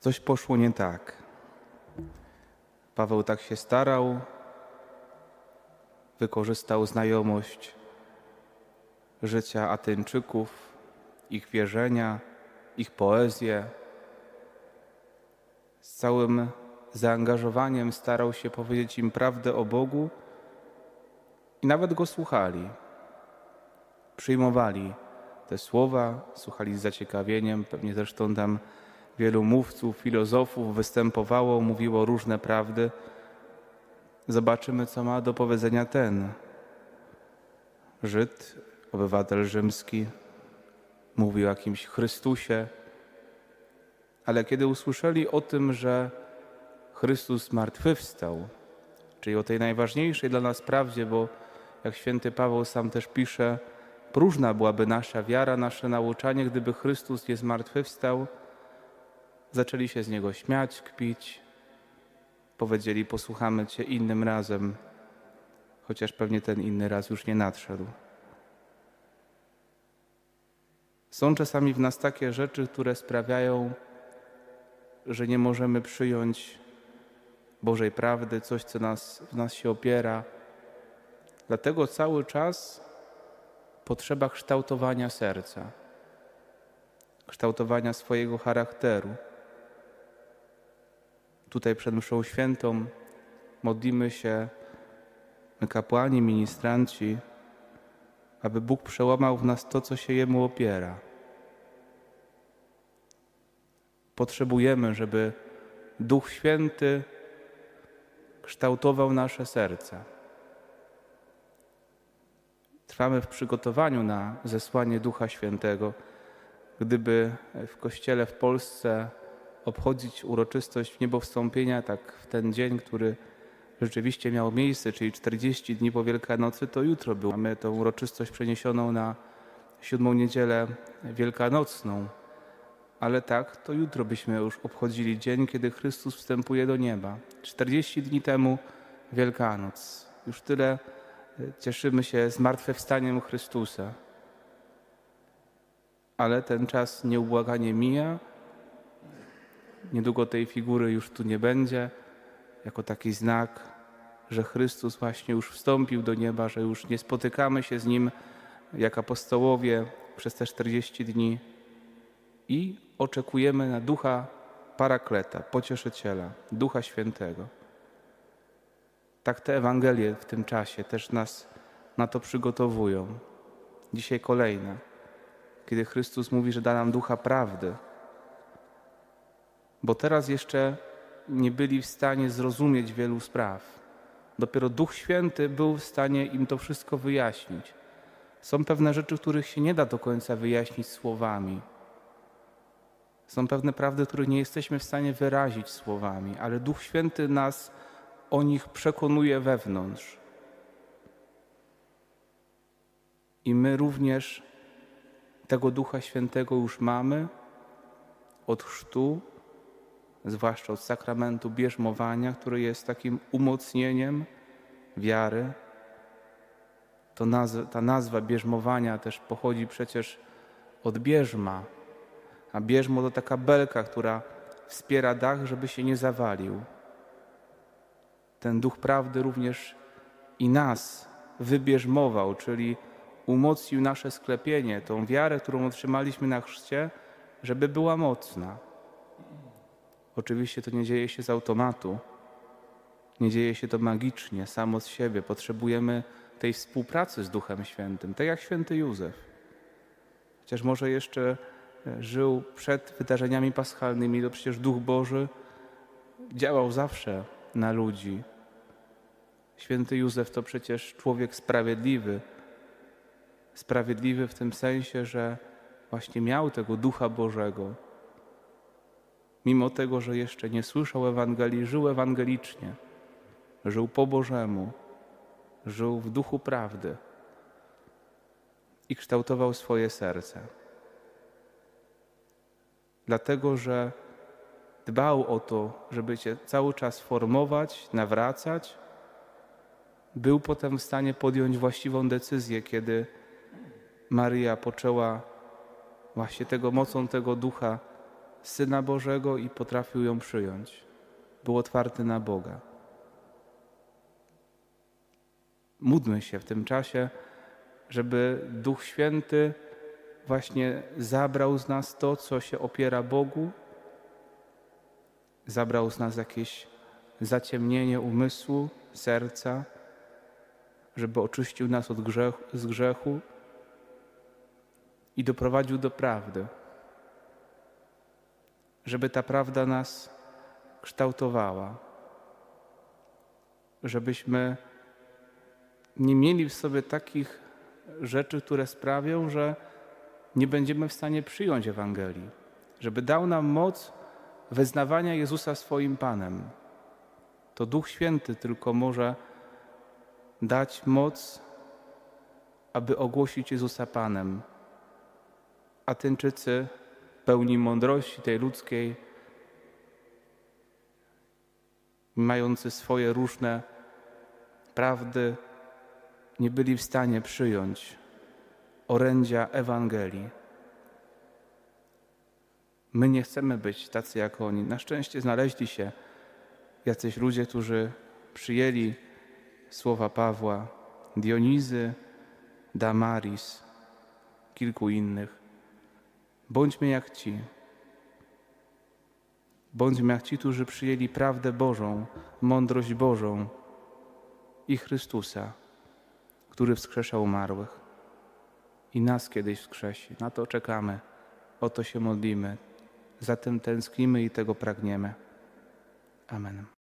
Coś poszło nie tak. Paweł tak się starał, wykorzystał znajomość życia Ateńczyków, ich wierzenia, ich poezję. Z całym zaangażowaniem starał się powiedzieć im prawdę o Bogu i nawet go słuchali. Przyjmowali te słowa, słuchali z zaciekawieniem, pewnie zresztą tam wielu mówców, filozofów występowało, mówiło różne prawdy. Zobaczymy, co ma do powiedzenia ten Żyd, obywatel rzymski, mówił o jakimś Chrystusie, ale kiedy usłyszeli o tym, że Chrystus zmartwychwstał, czyli o tej najważniejszej dla nas prawdzie, bo jak święty Paweł sam też pisze, próżna byłaby nasza wiara, nasze nauczanie, gdyby Chrystus nie zmartwychwstał. Zaczęli się z Niego śmiać, kpić. Powiedzieli, posłuchamy Cię innym razem, chociaż pewnie ten inny raz już nie nadszedł. Są czasami w nas takie rzeczy, które sprawiają, że nie możemy przyjąć Bożej prawdy, coś, co nas, w nas się opiera. Dlatego cały czas potrzeba kształtowania serca, kształtowania swojego charakteru. Tutaj przed mszą świętą modlimy się, my kapłani, ministranci, aby Bóg przełamał w nas to, co się Jemu opiera. Potrzebujemy, żeby Duch Święty kształtował nasze serca. Trwamy w przygotowaniu na zesłanie Ducha Świętego. Gdyby w Kościele w Polsce obchodzić uroczystość niebowstąpienia, tak w ten dzień, który rzeczywiście miał miejsce, czyli 40 dni po Wielkanocy, to jutro było. Mamy tę uroczystość przeniesioną na siódmą niedzielę wielkanocną. Ale tak, to jutro byśmy już obchodzili dzień, kiedy Chrystus wstępuje do nieba. 40 dni temu Wielkanoc. Już tyle e, cieszymy się zmartwychwstaniem Chrystusa. Ale ten czas nieubłaganie mija. Niedługo tej figury już tu nie będzie, jako taki znak, że Chrystus właśnie już wstąpił do nieba, że już nie spotykamy się z Nim jak apostołowie przez te 40 dni i oczekujemy na ducha parakleta, pocieszyciela, ducha świętego. Tak te Ewangelie w tym czasie też nas na to przygotowują. Dzisiaj kolejne, kiedy Chrystus mówi, że da nam ducha prawdy, bo teraz jeszcze nie byli w stanie zrozumieć wielu spraw. Dopiero Duch Święty był w stanie im to wszystko wyjaśnić. Są pewne rzeczy, których się nie da do końca wyjaśnić słowami. Są pewne prawdy, których nie jesteśmy w stanie wyrazić słowami, ale Duch Święty nas o nich przekonuje wewnątrz. I my również tego Ducha Świętego już mamy od chrztu, zwłaszcza od sakramentu bierzmowania, który jest takim umocnieniem wiary. To ta nazwa bierzmowania też pochodzi przecież od bierzma, a bierzmo to taka belka, która wspiera dach, żeby się nie zawalił. Ten duch prawdy również i nas wybierzmował, czyli umocnił nasze sklepienie, tą wiarę, którą otrzymaliśmy na chrzcie, żeby była mocna. Oczywiście to nie dzieje się z automatu, nie dzieje się to magicznie, samo z siebie. Potrzebujemy tej współpracy z Duchem Świętym, tak jak święty Józef. Chociaż może jeszcze żył przed wydarzeniami paschalnymi, to przecież Duch Boży działał zawsze na ludzi. Święty Józef to przecież człowiek sprawiedliwy. Sprawiedliwy w tym sensie, że właśnie miał tego Ducha Bożego. Mimo tego, że jeszcze nie słyszał Ewangelii, żył ewangelicznie, żył po Bożemu, żył w duchu prawdy. I kształtował swoje serce. Dlatego że dbał o to, żeby się cały czas formować, nawracać. Był potem w stanie podjąć właściwą decyzję, kiedy Maria poczęła właśnie tego mocą tego ducha Syna Bożego i potrafił ją przyjąć. Był otwarty na Boga. Módlmy się w tym czasie, żeby Duch Święty właśnie zabrał z nas to, co się opiera Bogu, zabrał z nas jakieś zaciemnienie umysłu, serca, żeby oczyścił nas od grzechu, z grzechu i doprowadził do prawdy. Żeby ta prawda nas kształtowała, żebyśmy nie mieli w sobie takich rzeczy, które sprawią, że nie będziemy w stanie przyjąć Ewangelii, żeby dał nam moc wyznawania Jezusa swoim Panem. To Duch Święty tylko może dać moc, aby ogłosić Jezusa Panem. Ateńczycy, pełni mądrości tej ludzkiej, mający swoje różne prawdy, nie byli w stanie przyjąć orędzia Ewangelii. My nie chcemy być tacy jak oni. Na szczęście znaleźli się jacyś ludzie, którzy przyjęli słowa Pawła, Dionizy, Damaris, kilku innych. Bądźmy jak ci. Bądźmy jak ci, którzy przyjęli prawdę Bożą, mądrość Bożą i Chrystusa, który wskrzeszał umarłych. I nas kiedyś wskrzesi. Na to czekamy. O to się modlimy. Za tym tęsknimy i tego pragniemy. Amen.